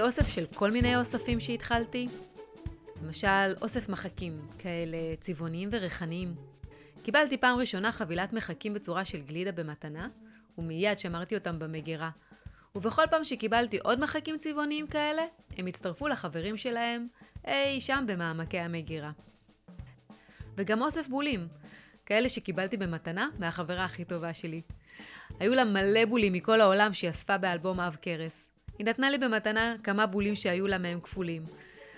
אוסף של כל מיני אוספים שהתחלתי. למשל, אוסף מחקים, כאלה צבעוניים וריחניים. קיבלתי פעם ראשונה חבילת מחקים בצורה של גלידה במתנה, ומיד שמרתי אותם במגירה. ובכל פעם שקיבלתי עוד מחקים צבעוניים כאלה, הם הצטרפו לחברים שלהם אי שם במעמקי המגירה. וגם אוסף בולים, כאלה שקיבלתי במתנה מהחברה הכי טובה שלי. היו לה מלא בולים מכל העולם שהיא אספה באלבום אב קרס. היא נתנה לי במתנה כמה בולים שהיו לה מהם כפולים.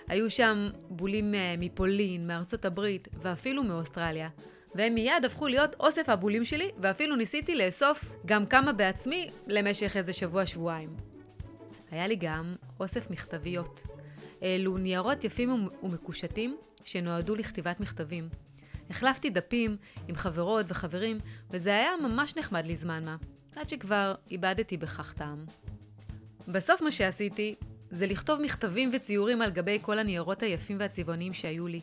היו שם בולים אה, מפולין, מארצות הברית ואפילו מאוסטרליה. והם מיד הפכו להיות אוסף הבולים שלי, ואפילו ניסיתי לאסוף גם כמה בעצמי למשך איזה שבוע-שבועיים. היה לי גם אוסף מכתביות. אלו ניירות יפים ומקושטים שנועדו לכתיבת מכתבים. החלפתי דפים עם חברות וחברים, וזה היה ממש נחמד לזמן מה, עד שכבר איבדתי בכך טעם. בסוף מה שעשיתי זה לכתוב מכתבים וציורים על גבי כל הניירות היפים והצבעוניים שהיו לי.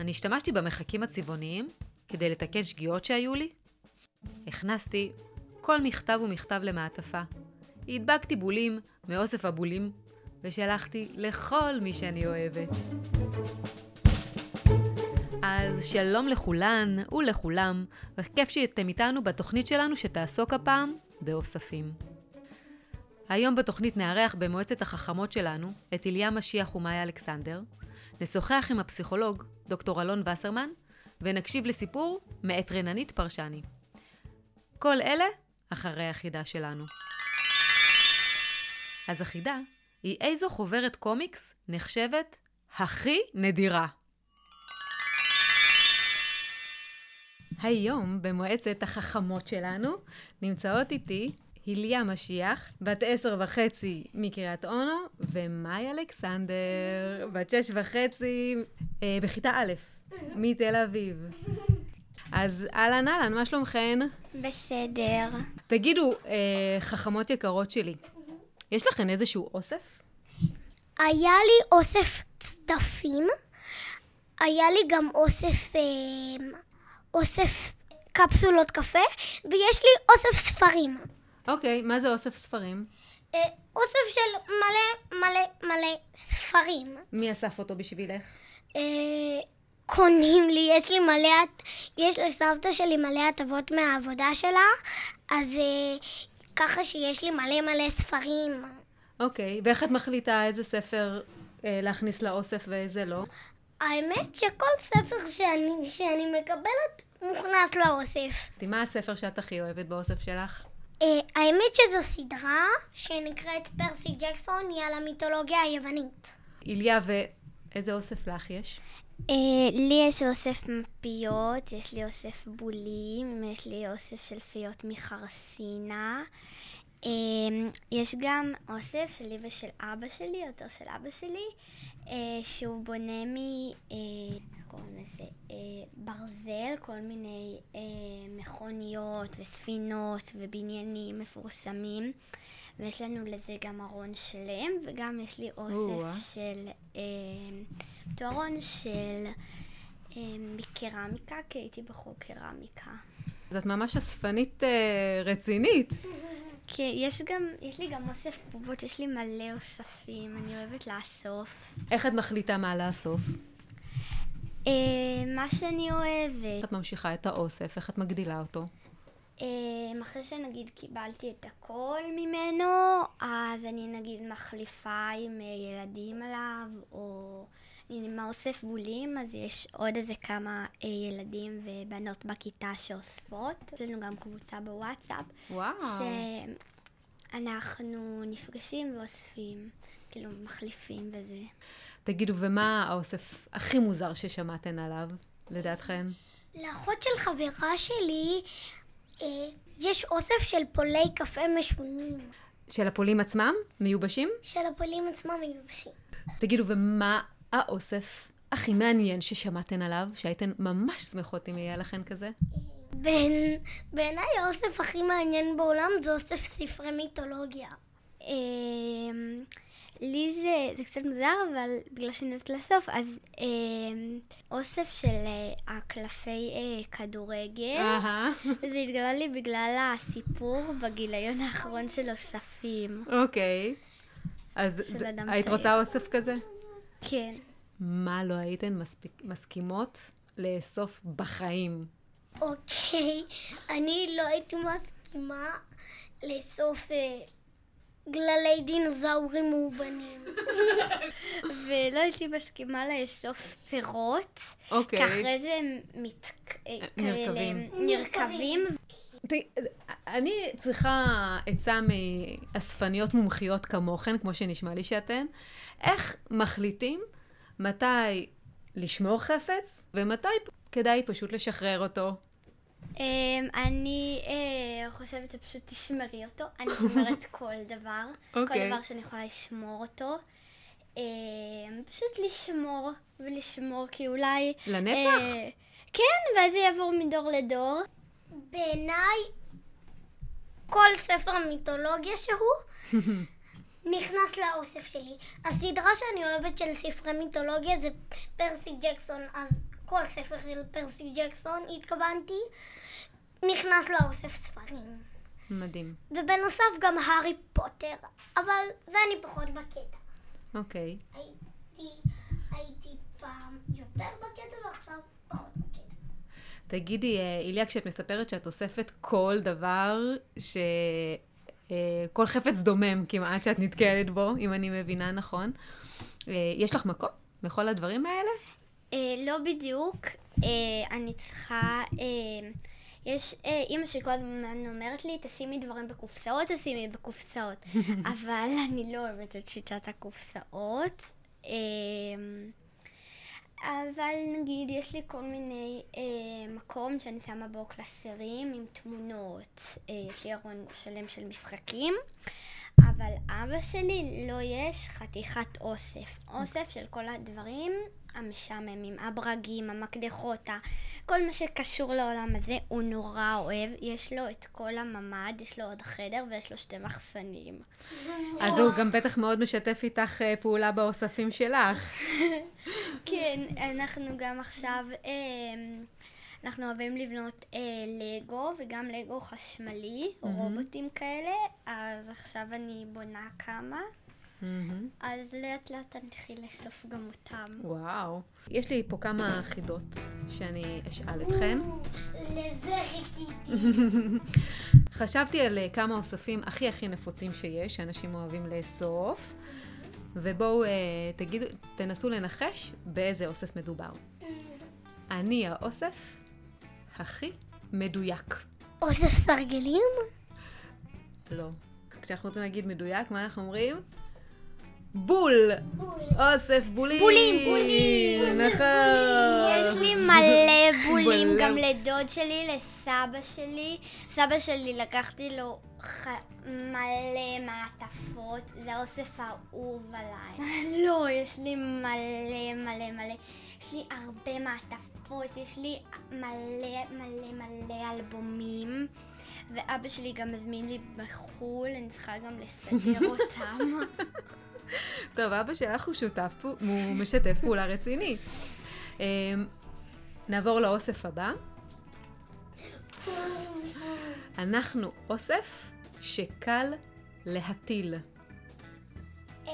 אני השתמשתי במחקים הצבעוניים כדי לתקן שגיאות שהיו לי. הכנסתי כל מכתב ומכתב למעטפה. הדבקתי בולים מאוסף הבולים ושלחתי לכל מי שאני אוהבת. אז שלום לכולן ולכולם, וכיף שאתם איתנו בתוכנית שלנו שתעסוק הפעם באוספים. היום בתוכנית נארח במועצת החכמות שלנו את איליה משיח ומאיה אלכסנדר, נשוחח עם הפסיכולוג דוקטור אלון וסרמן, ונקשיב לסיפור מאת רננית פרשני. כל אלה אחרי החידה שלנו. אז החידה היא איזו חוברת קומיקס נחשבת הכי נדירה. היום במועצת החכמות שלנו נמצאות איתי היליה משיח, בת עשר וחצי מקריית אונו, ומאי אלכסנדר, בת שש וחצי אה, בכיתה א', מתל אביב. אז אהלן אהלן, מה שלומכן? בסדר. תגידו, אה, חכמות יקרות שלי, יש לכן איזשהו אוסף? היה לי אוסף צדפים, היה לי גם אוסף, אה, אוסף קפסולות קפה, ויש לי אוסף ספרים. אוקיי, מה זה אוסף ספרים? אה, אוסף של מלא מלא מלא ספרים. מי אסף אותו בשבילך? אה, קונים לי, יש לי מלא, יש לסבתא שלי מלא הטבות מהעבודה שלה, אז אה, ככה שיש לי מלא מלא ספרים. אוקיי, ואיך את מחליטה איזה ספר אה, להכניס לאוסף ואיזה לא? האמת שכל ספר שאני, שאני מקבלת מוכנס לאוסף. מה הספר שאת הכי אוהבת באוסף שלך? Uh, האמת שזו סדרה שנקראת פרסי ג'קסון, היא על המיתולוגיה היוונית. איליה, ואיזה אוסף לך יש? Uh, לי יש אוסף מפיות, יש לי אוסף בולים, יש לי אוסף של פיות מחרסינה. Uh, יש גם אוסף שלי ושל אבא שלי, יותר של אבא שלי, שהוא בונה מ... קוראים לזה? Uh, ברזל, כל מיני uh, מכוניות וספינות ובניינים מפורסמים. ויש לנו לזה גם ארון שלם, וגם יש לי. אוסף של... אה, תוארון של אה, מקרמיקה, כי הייתי בחוג קרמיקה. אז את ממש אספנית אה, רצינית. כי יש גם, יש לי גם אוסף בובות, יש לי מלא אוספים, אני אוהבת לאסוף. איך את מחליטה מה לאסוף? אה, מה שאני אוהבת, את ממשיכה את האוסף? איך את מגדילה אותו? אה, אחרי שנגיד קיבלתי את הכל ממנו, אז אני נגיד מחליפה עם אה, ילדים עליו, או עם האוסף בולים, אז יש עוד איזה כמה ילדים ובנות בכיתה שאוספות. יש לנו גם קבוצה בוואטסאפ, וואו. שאנחנו נפגשים ואוספים, כאילו מחליפים וזה. תגידו, ומה האוסף הכי מוזר ששמעתן עליו, לדעתכן? לאחות של חברה שלי אה, יש אוסף של פולי קפה משונים. של הפולים עצמם? מיובשים? של הפולים עצמם מיובשים. תגידו, ומה האוסף הכי מעניין ששמעתן עליו, שהייתן ממש שמחות אם יהיה לכן כזה? בין- בעיניי האוסף הכי מעניין בעולם זה אוסף ספרי מיתולוגיה. לי זה, זה קצת מוזר, אבל בגלל שאני אוהבת לאסוף, אז אמ, אוסף של אה, הקלפי אה, כדורגל, אהה, זה התגלה לי בגלל הסיפור בגיליון האחרון של אוספים. אוקיי. אז של זה- אדם היית צעיר. רוצה אוסף כזה? כן. מה לא הייתן מספיק, מסכימות לאסוף בחיים? אוקיי, אני לא הייתי מסכימה לאסוף אה, גללי דינוזאורים מאובנים. ולא הייתי מסכימה לאסוף פירות, אוקיי. כי אחרי זה הם מת... אה, נרקבים. נרקבים. אני צריכה עצה מאספניות מומחיות כמוכן, כמו שנשמע לי שאתן. איך מחליטים מתי לשמור חפץ ומתי כדאי פשוט לשחרר אותו? אמ, אני אה, חושבת שפשוט תשמרי אותו. אני שומרת כל דבר. כל אוקיי. דבר שאני יכולה לשמור אותו. אמ, פשוט לשמור ולשמור, כי אולי... לנצח? אה, כן, ואז זה יעבור מדור לדור. בעיניי, כל ספר מיתולוגיה שהוא נכנס לאוסף שלי. הסדרה שאני אוהבת של ספרי מיתולוגיה זה פרסי ג'קסון, אז כל ספר של פרסי ג'קסון, התכוונתי, נכנס לאוסף ספרים. מדהים. ובנוסף גם הארי פוטר, אבל זה אני פחות בקטע. אוקיי. הייתי, הייתי פעם יותר בקטע ועכשיו פחות בקטע. תגידי, אה, איליה, כשאת מספרת שאת אוספת כל דבר, ש... אה, כל חפץ דומם כמעט שאת נתקלת בו, אם אני מבינה נכון, אה, יש לך מקום לכל הדברים האלה? אה, לא בדיוק. אה, אני צריכה... אה, יש אה, אימא שכל הזמן אומרת לי, תשימי דברים בקופסאות, תשימי בקופסאות. אבל אני לא אוהבת את שיטת הקופסאות. אה, אבל נגיד, יש לי כל מיני אה, מקום שאני שמה בו קלסרים עם תמונות. אה, יש לי ארון שלם של משחקים. אבל אבא שלי לא יש חתיכת אוסף. אוסף של כל הדברים המשעממים, הברגים, המקדחות, כל מה שקשור לעולם הזה, הוא נורא אוהב. יש לו את כל הממ"ד, יש לו עוד חדר ויש לו שתי מחסנים. אז הוא גם בטח מאוד משתף איתך אה, פעולה באוספים שלך. כן, אנחנו גם עכשיו, אה, אנחנו אוהבים לבנות אה, לגו וגם לגו חשמלי, רובוטים כאלה, אז עכשיו אני בונה כמה. אז לאט לאט אני אתחיל לאסוף גם אותם. וואו. יש לי פה כמה חידות שאני אשאל אתכן. לזה חיכיתי. חשבתי על אה, כמה אוספים הכי הכי נפוצים שיש, שאנשים אוהבים לאסוף, ובואו אה, תגידו, תנסו לנחש באיזה אוסף מדובר. אני האוסף הכי מדויק. אוסף סרגלים? לא. כשאנחנו רוצים להגיד מדויק, מה אנחנו אומרים? בול! אוסף בולים! בולים, בולים. נכון. יש לי מלא בולים. גם לדוד שלי, לסבא שלי. סבא שלי, לקחתי לו ח... מלא מעטפות, זה האוסף האהוב עליי. לא, יש לי מלא מלא מלא. יש לי הרבה מעטפות, יש לי מלא מלא מלא אלבומים. ואבא שלי גם מזמין לי בחו"ל, אני צריכה גם לסדר אותם. טוב, אבא שלך הוא שותף, הוא משתף פעולה רציני. אמ, נעבור לאוסף הבא. אנחנו אוסף שקל להטיל. אה,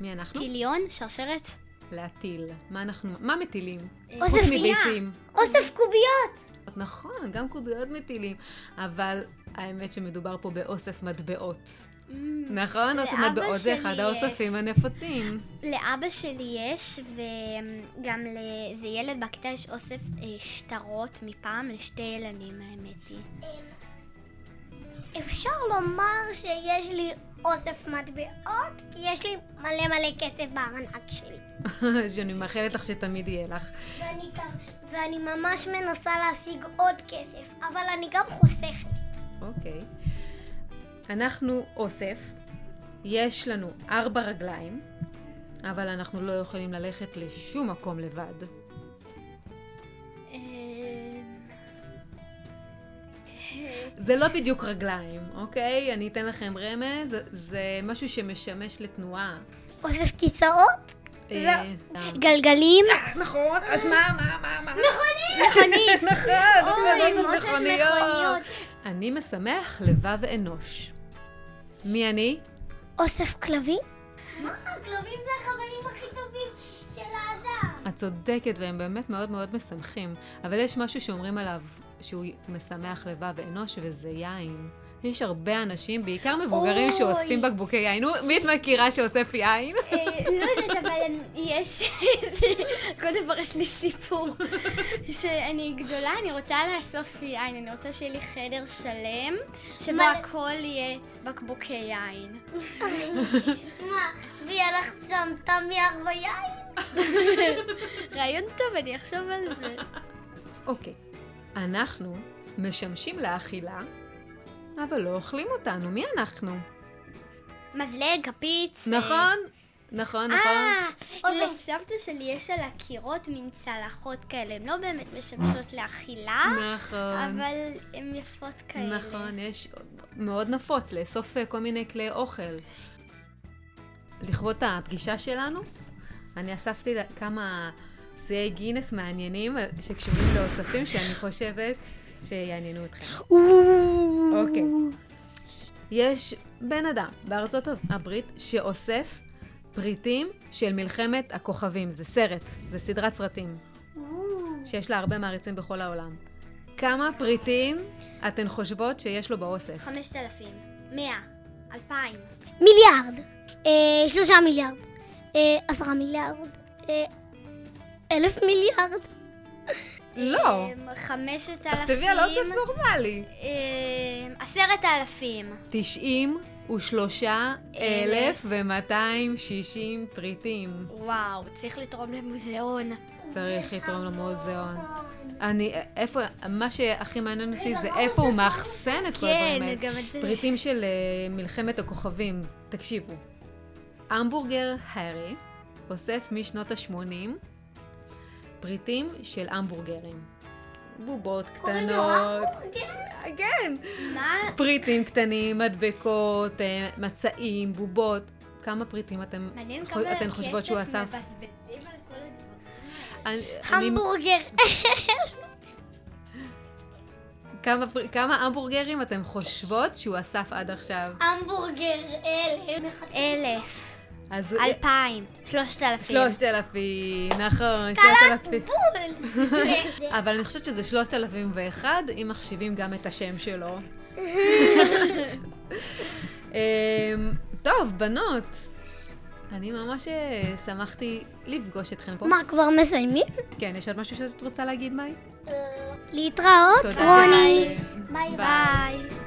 מי אנחנו? טיליון, שרשרת. להטיל. מה אנחנו, מה מטילים? אוסף מביצים. אוסף קוביות! נכון, גם קוביות מטילים, אבל האמת שמדובר פה באוסף מטבעות. נכון? אוסף לאבא מטבעות זה אחד. האוספים הנפוצים. לאבא שלי יש, וגם לאיזה ילד בכיתה יש אוסף אה, שטרות מפעם לשתי ילדים, האמת היא. אפשר לומר שיש לי אוסף מטבעות, כי יש לי מלא מלא כסף בארנק שלי. שאני מאחלת לך שתמיד יהיה לך. ואני, ואני ממש מנסה להשיג עוד כסף, אבל אני גם חוסכת. אוקיי. אנחנו אוסף, יש לנו ארבע רגליים, אבל אנחנו לא יכולים ללכת לשום מקום לבד. זה לא בדיוק רגליים, אוקיי? אני אתן לכם רמז, זה, זה משהו שמשמש לתנועה. אוסף כיסאות? אה, גלגלים, נכון, אז מה, מה, מה, מה? מכונית. נכון, אוי, נכון, מכוניות. מכוניות. אני משמח לבב אנוש. מי אני? אוסף כלבים? מה? כלבים זה החברים הכי טובים של האדם. את צודקת, והם באמת מאוד מאוד משמחים. אבל יש משהו שאומרים עליו שהוא משמח לבב אנוש, וזה יין. יש הרבה אנשים, בעיקר מבוגרים, אוי. שאוספים בקבוקי יין. מי את מכירה שאוסף יין? אה, לא יודעת, אבל יש... כל דבר יש לי סיפור. שאני גדולה, אני רוצה לאסוף יין, אני רוצה שיהיה לי חדר שלם, שבו מה? הכל יהיה בקבוקי יין. מה? ויהיה לך שם תמיח ביין? רעיון טוב, אני אחשוב על זה. אוקיי. אנחנו משמשים לאכילה, אבל לא אוכלים אותנו. מי אנחנו? מזלג, כפית. נכון? נכון, נכון. אה, אוקיי. לסבתא שלי יש על הקירות מין צלחות כאלה, הן לא באמת משמשות לאכילה, נכון. אבל הן יפות כאלה. נכון, יש מאוד נפוץ לאסוף אה, כל מיני כלי אוכל. לכבוד הפגישה שלנו, אני אספתי כמה שיאי גינס מעניינים על- שקשורים לאוספים שאני חושבת שיעניינו אתכם. אוקיי. יש בן אדם בארצות הברית שאוסף פריטים של מלחמת הכוכבים. זה סרט, זה סדרת סרטים, שיש לה הרבה מעריצים בכל העולם. כמה פריטים אתן חושבות שיש לו באוסף? חמשת אלפים, מאה, אלפיים, מיליארד. אה, שלושה מיליארד. אה, עשרה מיליארד. אה, אלף מיליארד. לא. אמ, חמשת אלפים, תחשבי על אוסף נורמלי. אמ, עשרת אלפים, 93 אלף ו-260 פריטים. וואו, צריך לתרום למוזיאון. צריך לתרום למוזיאון. אני, איפה, מה שהכי מעניין אותי זה איפה הוא מאחסן את כל הדברים כן, האלה. גם את זה. פריטים של אה, מלחמת הכוכבים. תקשיבו, המבורגר הארי אוסף משנות ה-80 פריטים של המבורגרים. בובות קוראים לו קטנות. המבורגר? כן. מה? פריטים קטנים, מדבקות, אה, מצעים, בובות. כמה פריטים אתם, אתן חושבות שהוא כסף אסף? מבזבזים על כל הדברים. אני- אני- המבורגר. כמה כמה המבורגרים אתם חושבות שהוא אסף עד עכשיו? המבורגר אלף. אלף, אז אלפיים, שלושת אלפים. שלושת אלפים, נכון, שלושת אלפים. בול. אבל אני חושבת שזה שלושת אלפים ואחד, אם מחשיבים גם את השם שלו. אמ, טוב, בנות, אני ממש אה, שמחתי לפגוש אתכן פה. מה, כבר מסיימים? כן, יש עוד משהו שאת רוצה להגיד, מאי? להתראות, תודה רוני. ביי ביי.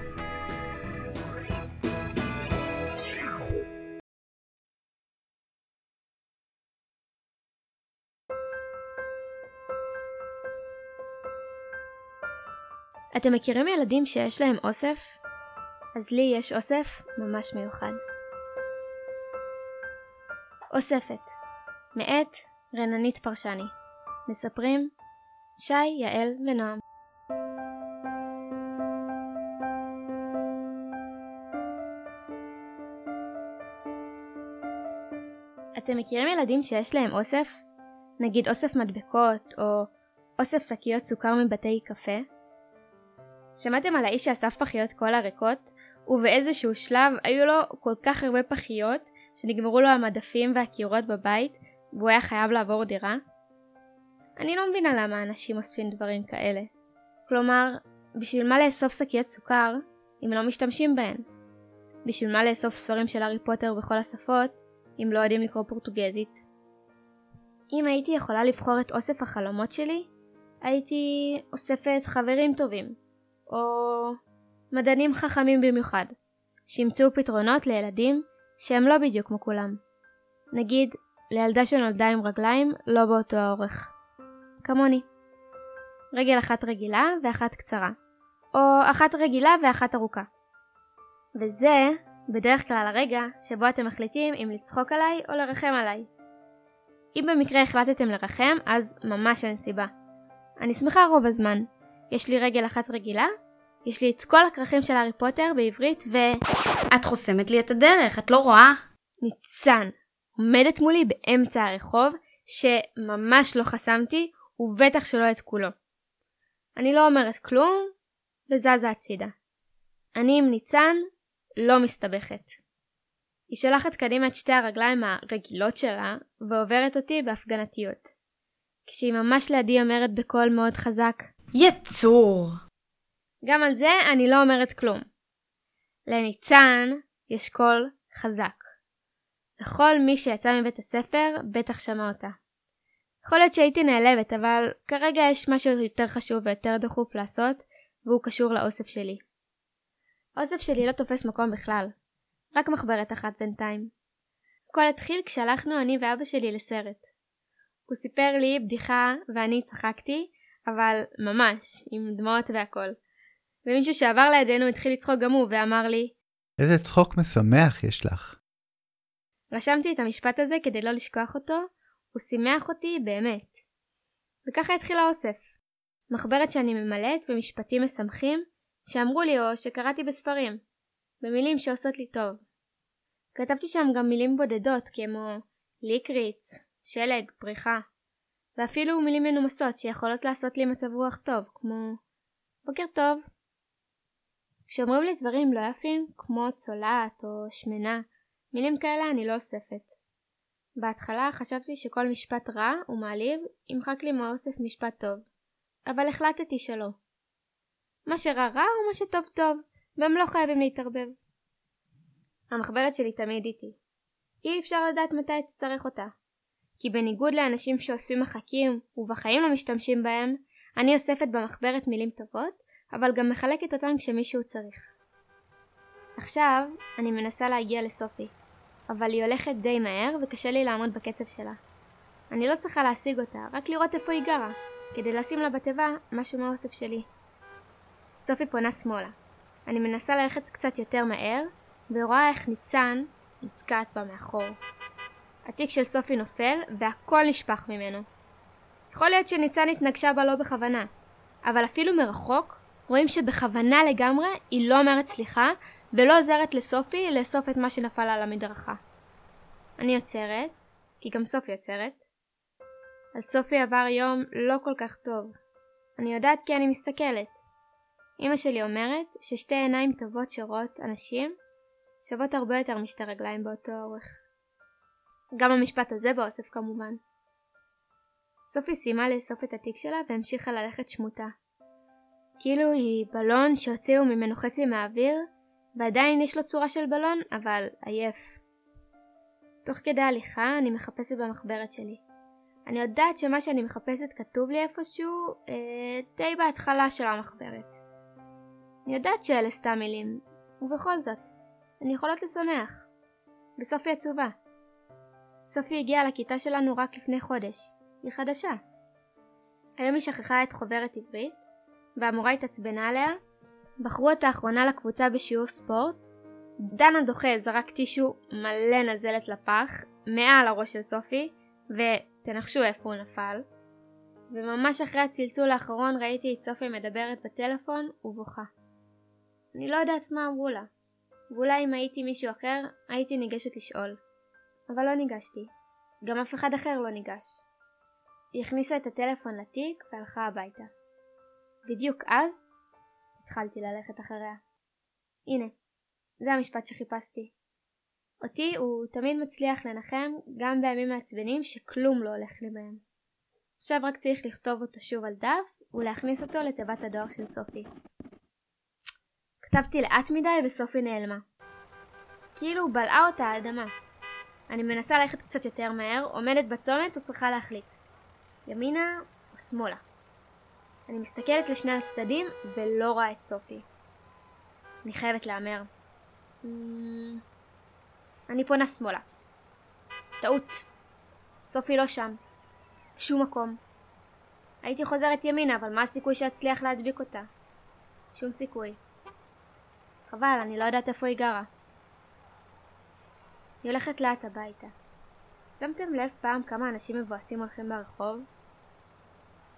אתם מכירים ילדים שיש להם אוסף? אז לי יש אוסף ממש מיוחד. אוספת מאת רננית פרשני מספרים שי, יעל ונועם אתם מכירים ילדים שיש להם אוסף? נגיד אוסף מדבקות או אוסף שקיות סוכר מבתי קפה? שמעתם על האיש שאסף פחיות קולה ריקות, ובאיזשהו שלב היו לו כל כך הרבה פחיות שנגמרו לו המדפים והקירות בבית והוא היה חייב לעבור דירה? אני לא מבינה למה אנשים אוספים דברים כאלה. כלומר, בשביל מה לאסוף שקיות סוכר אם לא משתמשים בהן? בשביל מה לאסוף ספרים של הארי פוטר בכל השפות אם לא יודעים לקרוא פורטוגזית? אם הייתי יכולה לבחור את אוסף החלומות שלי, הייתי אוספת חברים טובים, או מדענים חכמים במיוחד, שימצאו פתרונות לילדים שהם לא בדיוק כמו כולם. נגיד, לילדה שנולדה עם רגליים לא באותו האורך. כמוני. רגל אחת רגילה ואחת קצרה, או אחת רגילה ואחת ארוכה. וזה בדרך כלל הרגע שבו אתם מחליטים אם לצחוק עליי או לרחם עליי. אם במקרה החלטתם לרחם, אז ממש אין סיבה. אני שמחה רוב הזמן. יש לי רגל אחת רגילה, יש לי את כל הכרכים של הארי פוטר בעברית ו... את חוסמת לי את הדרך, את לא רואה? ניצן עומדת מולי באמצע הרחוב, שממש לא חסמתי, ובטח שלא את כולו. אני לא אומרת כלום, וזזה הצידה. אני עם ניצן לא מסתבכת. היא שולחת קדימה את שתי הרגליים הרגילות שלה, ועוברת אותי בהפגנתיות. כשהיא ממש לידי אומרת בקול מאוד חזק, יצור! גם על זה אני לא אומרת כלום. לניצן יש קול חזק. וכל מי שיצא מבית הספר בטח שמע אותה. יכול להיות שהייתי נעלבת, אבל כרגע יש משהו יותר חשוב ויותר דחוף לעשות, והוא קשור לאוסף שלי. האוסף שלי לא תופס מקום בכלל. רק מחברת אחת בינתיים. הכל התחיל כשהלכנו אני ואבא שלי לסרט. הוא סיפר לי בדיחה ואני צחקתי, אבל ממש, עם דמעות והכל. ומישהו שעבר לידינו התחיל לצחוק גם הוא ואמר לי, איזה צחוק משמח יש לך. רשמתי את המשפט הזה כדי לא לשכוח אותו, הוא שימח אותי באמת. וככה התחיל האוסף. מחברת שאני ממלאת במשפטים משמחים שאמרו לי או שקראתי בספרים, במילים שעושות לי טוב. כתבתי שם גם מילים בודדות כמו ליקריץ, שלג, פריחה, ואפילו מילים מנומסות שיכולות לעשות לי מצב רוח טוב, כמו בוקר טוב. כשאומרים לי דברים לא יפים, כמו צולעת או שמנה, מילים כאלה אני לא אוספת. בהתחלה חשבתי שכל משפט רע ומעליב ימחק לי מאוסף משפט טוב, אבל החלטתי שלא. מה שרע רע ומה שטוב טוב, והם לא חייבים להתערבב. המחברת שלי תמיד איתי. אי אפשר לדעת מתי אצטרך אותה. כי בניגוד לאנשים שאוספים מחקים ובחיים לא משתמשים בהם, אני אוספת במחברת מילים טובות, אבל גם מחלקת אותן כשמישהו צריך. עכשיו אני מנסה להגיע לסופי, אבל היא הולכת די מהר וקשה לי לעמוד בקצב שלה. אני לא צריכה להשיג אותה, רק לראות איפה היא גרה, כדי לשים לה בתיבה משהו מהאוסף שלי. סופי פונה שמאלה. אני מנסה ללכת קצת יותר מהר, ורואה איך ניצן נתקעת בה מאחור. התיק של סופי נופל, והכל נשפך ממנו. יכול להיות שניצן התנגשה בה לא בכוונה, אבל אפילו מרחוק, רואים שבכוונה לגמרי היא לא אומרת סליחה, ולא עוזרת לסופי לאסוף את מה שנפל על המדרכה. אני עוצרת, כי גם סופי עוצרת. על סופי עבר יום לא כל כך טוב. אני יודעת כי אני מסתכלת. אמא שלי אומרת ששתי עיניים טובות שרואות אנשים שוות הרבה יותר משתי רגליים באותו אורך. גם המשפט הזה באוסף כמובן. סופי סיימה לאסוף את התיק שלה והמשיכה ללכת שמוטה. כאילו היא בלון שהוציאו ממנו חצי מהאוויר, ועדיין יש לו צורה של בלון, אבל עייף. תוך כדי הליכה אני מחפשת במחברת שלי. אני יודעת שמה שאני מחפשת כתוב לי איפשהו אה, די בהתחלה של המחברת. אני יודעת שאלה סתם מילים, ובכל זאת, הן יכולות לשמח. וסופי עצובה. סופי הגיעה לכיתה שלנו רק לפני חודש. היא חדשה. היום היא שכחה את חוברת עברית, והמורה התעצבנה עליה. בחרו אותה האחרונה לקבוצה בשיעור ספורט. דנה דוחה זרק טישו מלא נזלת לפח, מעל הראש של סופי, ותנחשו איפה הוא נפל. וממש אחרי הצלצול האחרון ראיתי את סופי מדברת בטלפון ובוכה. אני לא יודעת מה אמרו לה, ואולי אם הייתי מישהו אחר, הייתי ניגשת לשאול. אבל לא ניגשתי. גם אף אחד אחר לא ניגש. היא הכניסה את הטלפון לתיק והלכה הביתה. בדיוק אז התחלתי ללכת אחריה. הנה, זה המשפט שחיפשתי. אותי הוא תמיד מצליח לנחם גם בימים מעצבנים שכלום לא הולך לי בהם. עכשיו רק צריך לכתוב אותו שוב על דף ולהכניס אותו לתיבת הדואר של סופי. כתבתי לאט מדי וסופי נעלמה. כאילו בלעה אותה האדמה. אני מנסה ללכת קצת יותר מהר, עומדת בצומת וצריכה להחליט. ימינה או שמאלה. אני מסתכלת לשני הצדדים ולא רואה את סופי. אני חייבת להמר. אני פונה שמאלה. טעות. סופי לא שם. שום מקום. הייתי חוזרת ימינה, אבל מה הסיכוי שאצליח להדביק אותה? שום סיכוי. חבל, אני לא יודעת איפה היא גרה. היא הולכת לאט הביתה. שמתם לב פעם כמה אנשים מבואסים הולכים ברחוב?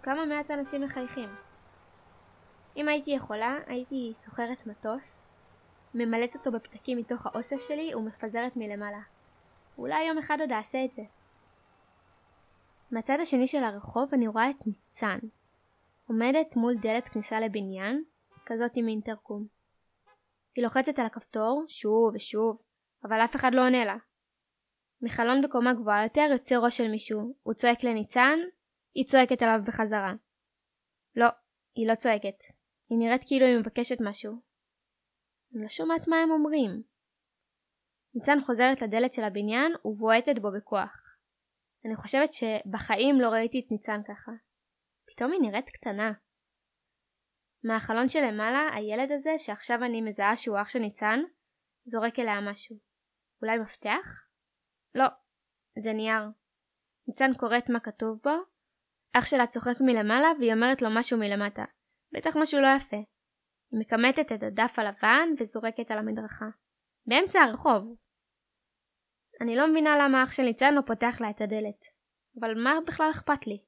כמה מעט אנשים מחייכים. אם הייתי יכולה, הייתי סוחרת מטוס, ממלאת אותו בפתקים מתוך האוסף שלי ומפזרת מלמעלה. אולי יום אחד עוד אעשה את זה. מהצד השני של הרחוב אני רואה את ניצן. עומדת מול דלת כניסה לבניין, כזאת עם אינטרקום. היא לוחצת על הכפתור, שוב ושוב, אבל אף אחד לא עונה לה. מחלון בקומה גבוהה יותר יוצא ראש של מישהו, הוא צועק לניצן, היא צועקת עליו בחזרה. לא, היא לא צועקת. היא נראית כאילו היא מבקשת משהו. אני לא שומעת מה הם אומרים. ניצן חוזרת לדלת של הבניין ובועטת בו בכוח. אני חושבת שבחיים לא ראיתי את ניצן ככה. פתאום היא נראית קטנה. מהחלון שלמעלה, הילד הזה, שעכשיו אני מזהה שהוא אח של ניצן, זורק אליה משהו. אולי מפתח? לא, זה נייר. ניצן קוראת מה כתוב בו, אח שלה צוחק מלמעלה והיא אומרת לו משהו מלמטה. בטח משהו לא יפה. היא מקמטת את הדף הלבן וזורקת על המדרכה. באמצע הרחוב. אני לא מבינה למה אח של ניצן לא פותח לה את הדלת. אבל מה בכלל אכפת לי?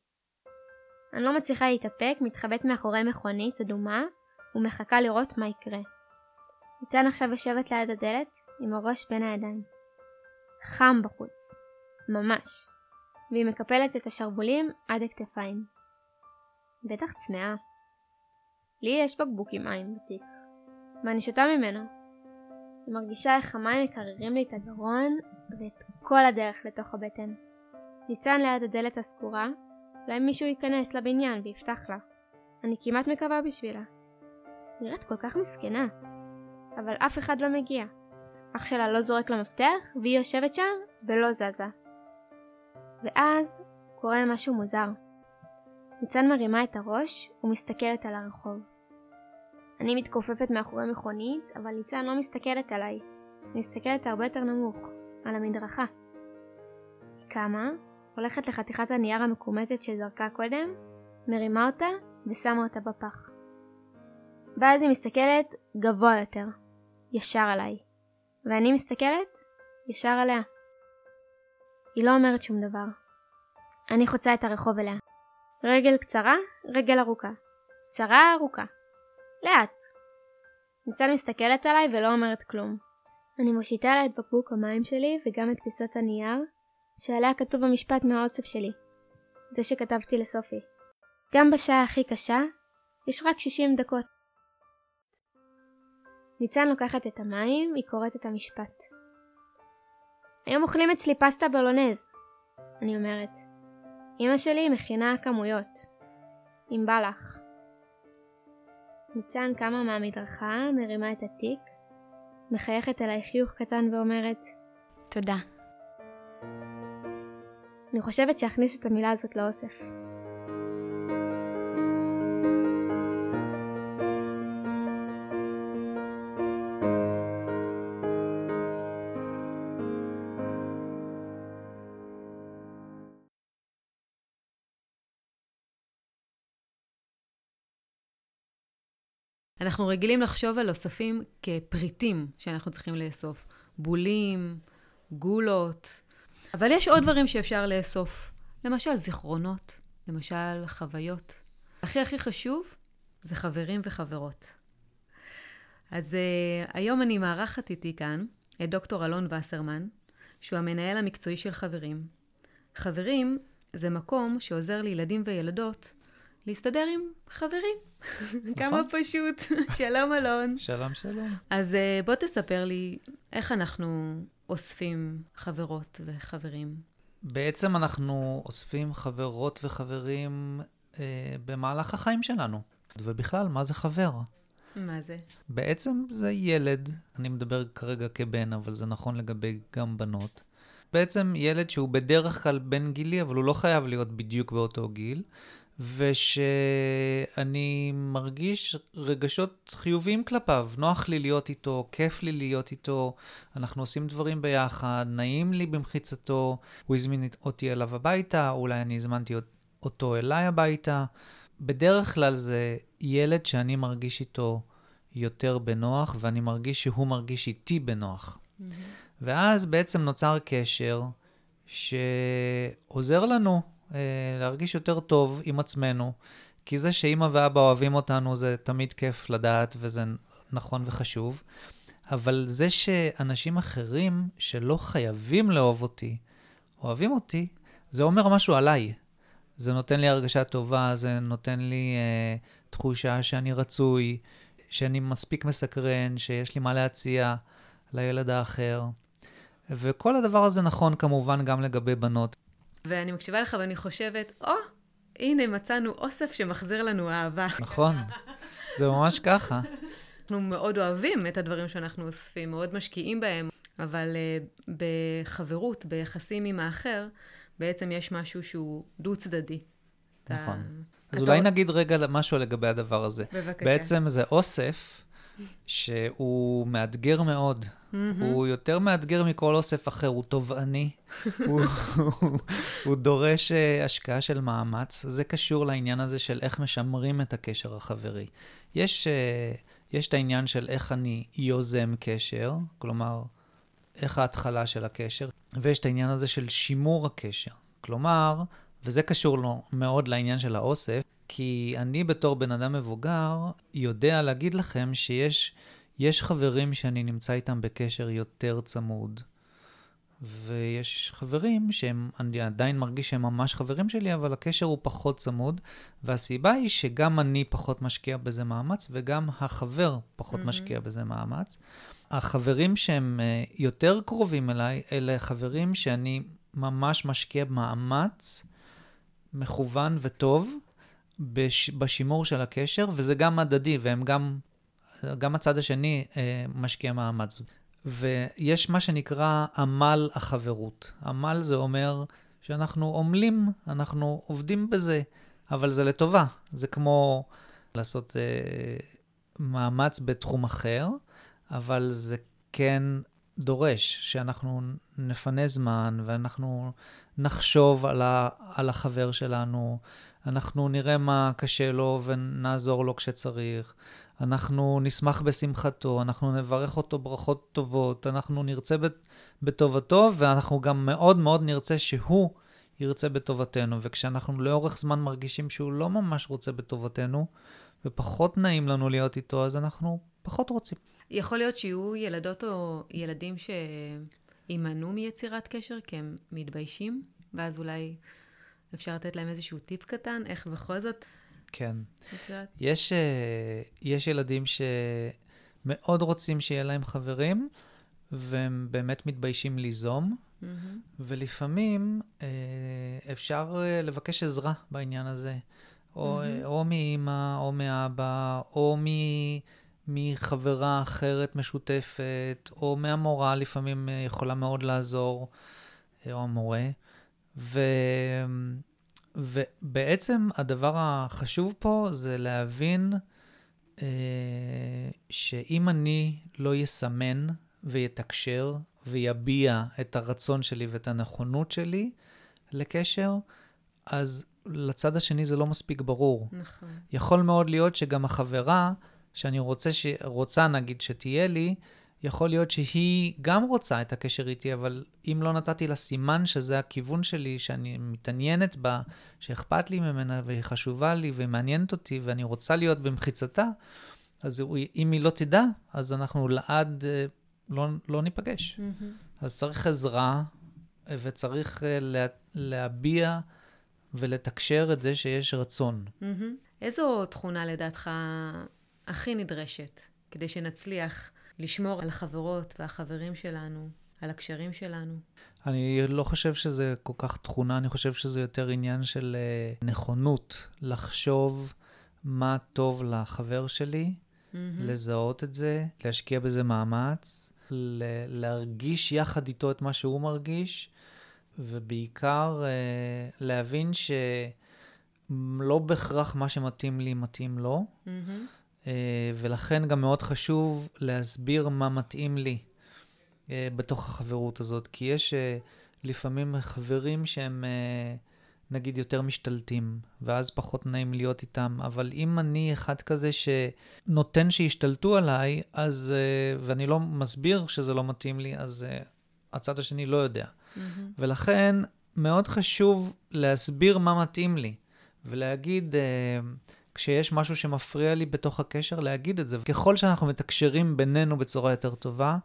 אני לא מצליחה להתאפק, מתחבאת מאחורי מכונית אדומה ומחכה לראות מה יקרה. ניצן עכשיו יושבת ליד הדלת עם הראש בין הידיים. חם בחוץ. ממש. והיא מקפלת את השרוולים עד הכתפיים. בטח צמאה. לי יש בקבוק עם מים בתיק, ואני שותה ממנו. אני מרגישה איך המים מקררים לי את הגרון ואת כל הדרך לתוך הבטן. ניצן ליד הדלת הסגורה, אולי מישהו ייכנס לבניין ויפתח לה. אני כמעט מקווה בשבילה. נראית כל כך מסכנה, אבל אף אחד לא מגיע. אח שלה לא זורק למפתח, והיא יושבת שם ולא זזה. ואז קורה משהו מוזר. ניצן מרימה את הראש ומסתכלת על הרחוב. אני מתכופפת מאחורי מכונית, אבל ניצן לא מסתכלת עליי. מסתכלת הרבה יותר נמוך, על המדרכה. היא קמה, הולכת לחתיכת הנייר המקומטת שזרקה קודם, מרימה אותה ושמה אותה בפח. ואז היא מסתכלת גבוה יותר, ישר עליי, ואני מסתכלת ישר עליה. היא לא אומרת שום דבר. אני חוצה את הרחוב אליה. רגל קצרה, רגל ארוכה. קצרה, ארוכה. לאט. ניצן מסתכלת עליי ולא אומרת כלום. אני מושיטה לה את בקבוק המים שלי וגם את פיסת הנייר, שעליה כתוב המשפט מהאוסף שלי. זה שכתבתי לסופי. גם בשעה הכי קשה, יש רק 60 דקות. ניצן לוקחת את המים, היא קוראת את המשפט. היום אוכלים אצלי פסטה בולונז, אני אומרת. אמא שלי מכינה כמויות. אם בא לך. ניצן קמה מהמדרכה, מרימה את התיק, מחייכת אליי חיוך קטן ואומרת, תודה. אני חושבת שאכניס את המילה הזאת לאוסף. אנחנו רגילים לחשוב על אוספים כפריטים שאנחנו צריכים לאסוף. בולים, גולות. אבל יש עוד דברים שאפשר לאסוף. למשל זיכרונות, למשל חוויות. הכי הכי חשוב זה חברים וחברות. אז uh, היום אני מארחת איתי כאן את דוקטור אלון וסרמן, שהוא המנהל המקצועי של חברים. חברים זה מקום שעוזר לילדים וילדות להסתדר עם חברים. כמה פשוט. שלום אלון. שלום, שלום. אז uh, בוא תספר לי איך אנחנו אוספים חברות וחברים. בעצם אנחנו אוספים חברות וחברים אה, במהלך החיים שלנו. ובכלל, מה זה חבר? מה זה? בעצם זה ילד, אני מדבר כרגע כבן, אבל זה נכון לגבי גם בנות. בעצם ילד שהוא בדרך כלל בן גילי, אבל הוא לא חייב להיות בדיוק באותו גיל, ושאני מרגיש רגשות חיוביים כלפיו. נוח לי להיות איתו, כיף לי להיות איתו, אנחנו עושים דברים ביחד, נעים לי במחיצתו, הוא הזמין אותי אליו הביתה, אולי אני הזמנתי אותו אליי הביתה. בדרך כלל זה ילד שאני מרגיש איתו יותר בנוח, ואני מרגיש שהוא מרגיש איתי בנוח. Mm-hmm. ואז בעצם נוצר קשר שעוזר לנו להרגיש יותר טוב עם עצמנו, כי זה שאימא ואבא אוהבים אותנו זה תמיד כיף לדעת וזה נכון וחשוב, אבל זה שאנשים אחרים שלא חייבים לאהוב אותי, אוהבים אותי, זה אומר משהו עליי. זה נותן לי הרגשה טובה, זה נותן לי אה, תחושה שאני רצוי, שאני מספיק מסקרן, שיש לי מה להציע לילד האחר. וכל הדבר הזה נכון כמובן גם לגבי בנות. ואני מקשיבה לך ואני חושבת, או, oh, הנה מצאנו אוסף שמחזיר לנו אהבה. נכון, זה ממש ככה. אנחנו מאוד אוהבים את הדברים שאנחנו אוספים, מאוד משקיעים בהם, אבל uh, בחברות, ביחסים עם האחר, בעצם יש משהו שהוא דו-צדדי. נכון. אתה... אז אולי נגיד רגע משהו לגבי הדבר הזה. בבקשה. בעצם זה אוסף שהוא מאתגר מאוד. Mm-hmm. הוא יותר מאתגר מכל אוסף אחר, הוא תובעני, הוא, הוא, הוא דורש uh, השקעה של מאמץ. זה קשור לעניין הזה של איך משמרים את הקשר החברי. יש, uh, יש את העניין של איך אני יוזם קשר, כלומר, איך ההתחלה של הקשר, ויש את העניין הזה של שימור הקשר. כלומר, וזה קשור לו מאוד לעניין של האוסף, כי אני בתור בן אדם מבוגר יודע להגיד לכם שיש יש חברים שאני נמצא איתם בקשר יותר צמוד. ויש חברים שהם, אני עדיין מרגיש שהם ממש חברים שלי, אבל הקשר הוא פחות צמוד, והסיבה היא שגם אני פחות משקיע בזה מאמץ, וגם החבר פחות mm-hmm. משקיע בזה מאמץ. החברים שהם אה, יותר קרובים אליי, אלה חברים שאני ממש משקיע מאמץ מכוון וטוב בש, בשימור של הקשר, וזה גם הדדי, והם גם, גם הצד השני אה, משקיע מאמץ. ויש מה שנקרא עמל החברות. עמל זה אומר שאנחנו עמלים, אנחנו עובדים בזה, אבל זה לטובה. זה כמו לעשות אה, מאמץ בתחום אחר, אבל זה כן דורש שאנחנו נפנה זמן ואנחנו נחשוב על, ה, על החבר שלנו, אנחנו נראה מה קשה לו ונעזור לו כשצריך, אנחנו נשמח בשמחתו, אנחנו נברך אותו ברכות טובות, אנחנו נרצה בטובתו ואנחנו גם מאוד מאוד נרצה שהוא ירצה בטובתנו. וכשאנחנו לאורך זמן מרגישים שהוא לא ממש רוצה בטובתנו ופחות נעים לנו להיות איתו, אז אנחנו פחות רוצים. יכול להיות שיהיו ילדות או ילדים שיימנעו מיצירת קשר כי הם מתביישים, ואז אולי אפשר לתת להם איזשהו טיפ קטן, איך בכל זאת... כן. יש, אה, יש ילדים שמאוד רוצים שיהיה להם חברים, והם באמת מתביישים ליזום, mm-hmm. ולפעמים אה, אפשר אה, לבקש עזרה בעניין הזה. או, mm-hmm. או מאמא, או מאבא, או מ... מחברה אחרת משותפת, או מהמורה, לפעמים יכולה מאוד לעזור, או המורה. ו... ובעצם הדבר החשוב פה זה להבין אה, שאם אני לא יסמן ויתקשר ויביע את הרצון שלי ואת הנכונות שלי לקשר, אז לצד השני זה לא מספיק ברור. נכון. יכול מאוד להיות שגם החברה שאני רוצה, ש... רוצה נגיד שתהיה לי, יכול להיות שהיא גם רוצה את הקשר איתי, אבל אם לא נתתי לה סימן שזה הכיוון שלי, שאני מתעניינת בה, שאכפת לי ממנה והיא חשובה לי ומעניינת אותי ואני רוצה להיות במחיצתה, אז אם היא לא תדע, אז אנחנו לעד אה, לא, לא ניפגש. Mm-hmm. אז צריך עזרה וצריך אה, לה, להביע ולתקשר את זה שיש רצון. Mm-hmm. איזו תכונה לדעתך הכי נדרשת כדי שנצליח לשמור על החברות והחברים שלנו, על הקשרים שלנו? אני לא חושב שזה כל כך תכונה, אני חושב שזה יותר עניין של uh, נכונות לחשוב מה טוב לחבר שלי, mm-hmm. לזהות את זה, להשקיע בזה מאמץ, ל- להרגיש יחד איתו את מה שהוא מרגיש, ובעיקר uh, להבין שלא בהכרח מה שמתאים לי מתאים לו. Mm-hmm. אה, ולכן גם מאוד חשוב להסביר מה מתאים לי אה, בתוך החברות הזאת, כי יש אה, לפעמים חברים שהם נגיד יותר משתלטים, ואז פחות נעים להיות איתם, אבל אם אני אחד כזה שנותן שישתלטו עליי, אז, ואני לא מסביר שזה לא מתאים לי, אז הצד השני לא יודע. Mm-hmm. ולכן מאוד חשוב להסביר מה מתאים לי, ולהגיד, כשיש משהו שמפריע לי בתוך הקשר, להגיד את זה. ככל שאנחנו מתקשרים בינינו בצורה יותר טובה,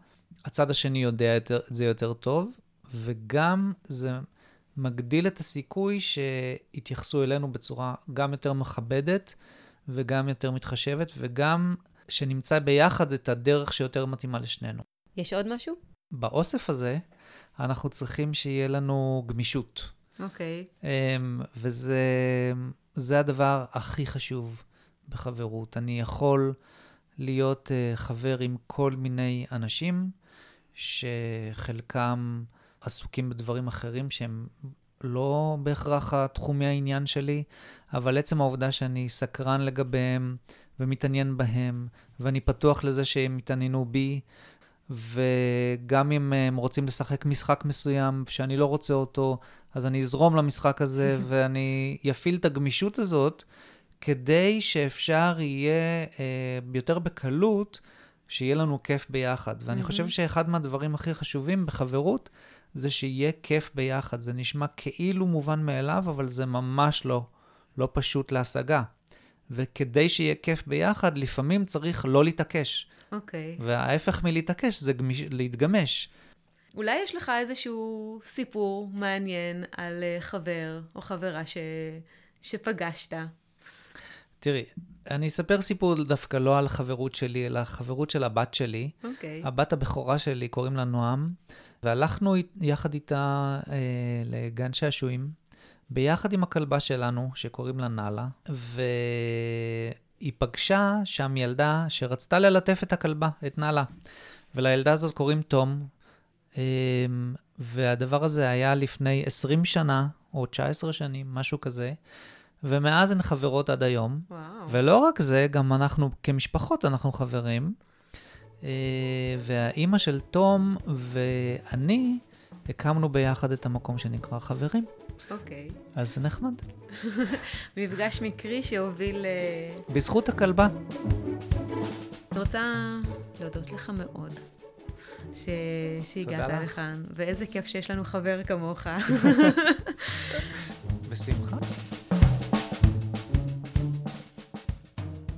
הצד השני יודע יותר, את זה יותר טוב, וגם זה מגדיל את הסיכוי שיתייחסו אלינו בצורה גם יותר מכבדת וגם יותר מתחשבת, וגם שנמצא ביחד את הדרך שיותר מתאימה לשנינו. יש עוד משהו? באוסף הזה אנחנו צריכים שיהיה לנו גמישות. אוקיי. אמ, וזה הדבר הכי חשוב בחברות. אני יכול להיות uh, חבר עם כל מיני אנשים, שחלקם עסוקים בדברים אחרים שהם לא בהכרח התחומי העניין שלי, אבל עצם העובדה שאני סקרן לגביהם ומתעניין בהם, ואני פתוח לזה שהם יתעניינו בי, וגם אם הם רוצים לשחק משחק מסוים שאני לא רוצה אותו, אז אני אזרום למשחק הזה ואני אפעיל את הגמישות הזאת, כדי שאפשר יהיה אה, יותר בקלות, שיהיה לנו כיף ביחד. ואני חושב שאחד מהדברים הכי חשובים בחברות, זה שיהיה כיף ביחד. זה נשמע כאילו מובן מאליו, אבל זה ממש לא, לא פשוט להשגה. וכדי שיהיה כיף ביחד, לפעמים צריך לא להתעקש. אוקיי. וההפך מלהתעקש זה גמיש, להתגמש. אולי יש לך איזשהו סיפור מעניין על אה, חבר או חברה ש... שפגשת. תראי, אני אספר סיפור דווקא לא על החברות שלי, אלא החברות של הבת שלי. אוקיי. הבת הבכורה שלי, קוראים לה נועם, והלכנו יחד איתה אה, לגן שעשועים, ביחד עם הכלבה שלנו, שקוראים לה נאלה, והיא פגשה שם ילדה שרצתה ללטף את הכלבה, את נאלה. ולילדה הזאת קוראים תום, אה, והדבר הזה היה לפני 20 שנה, או 19 שנים, משהו כזה. ומאז הן חברות עד היום. וואו. ולא רק זה, גם אנחנו כמשפחות, אנחנו חברים. אה, והאימא של תום ואני הקמנו ביחד את המקום שנקרא חברים. אוקיי. אז זה נחמד. מפגש מקרי שהוביל... אה, בזכות הכלבה. אני רוצה להודות לך מאוד. ש... שהגעת. לכאן, ואיזה כיף שיש לנו חבר כמוך. בשמחה.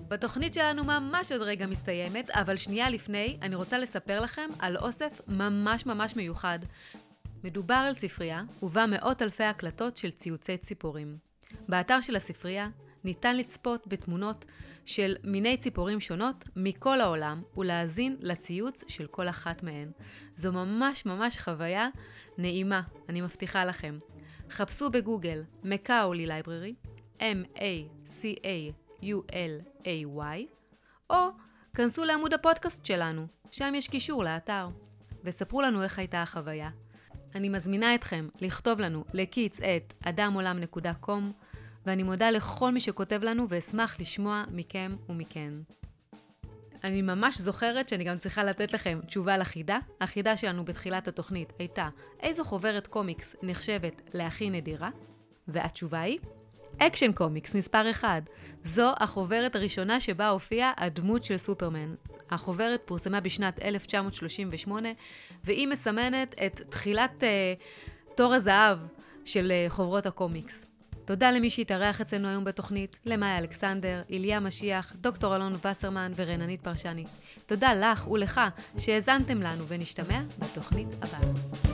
בתוכנית שלנו ממש עוד רגע מסתיימת, אבל שנייה לפני, אני רוצה לספר לכם על אוסף ממש ממש מיוחד. מדובר על ספרייה, ובה מאות אלפי הקלטות של ציוצי ציפורים. באתר של הספרייה ניתן לצפות בתמונות של מיני ציפורים שונות מכל העולם, ולהאזין לציוץ של כל אחת מהן. זו ממש ממש חוויה נעימה, אני מבטיחה לכם. חפשו בגוגל Macaulay Library, M-A-C-A-U-L-A-Y, או כנסו לעמוד הפודקאסט שלנו, שם יש קישור לאתר. וספרו לנו איך הייתה החוויה. אני מזמינה אתכם לכתוב לנו ל kids at adamolam.com, ואני מודה לכל מי שכותב לנו ואשמח לשמוע מכם ומכן. אני ממש זוכרת שאני גם צריכה לתת לכם תשובה לחידה. החידה שלנו בתחילת התוכנית הייתה איזו חוברת קומיקס נחשבת להכי נדירה? והתשובה היא Action Comics מספר 1. זו החוברת הראשונה שבה הופיעה הדמות של סופרמן. החוברת פורסמה בשנת 1938, והיא מסמנת את תחילת אה, תור הזהב של uh, חוברות הקומיקס. תודה למי שהתארח אצלנו היום בתוכנית, למאיה אלכסנדר, איליה משיח, דוקטור אלון וסרמן ורננית פרשני. תודה לך ולך שהאזנתם לנו ונשתמע בתוכנית הבאה.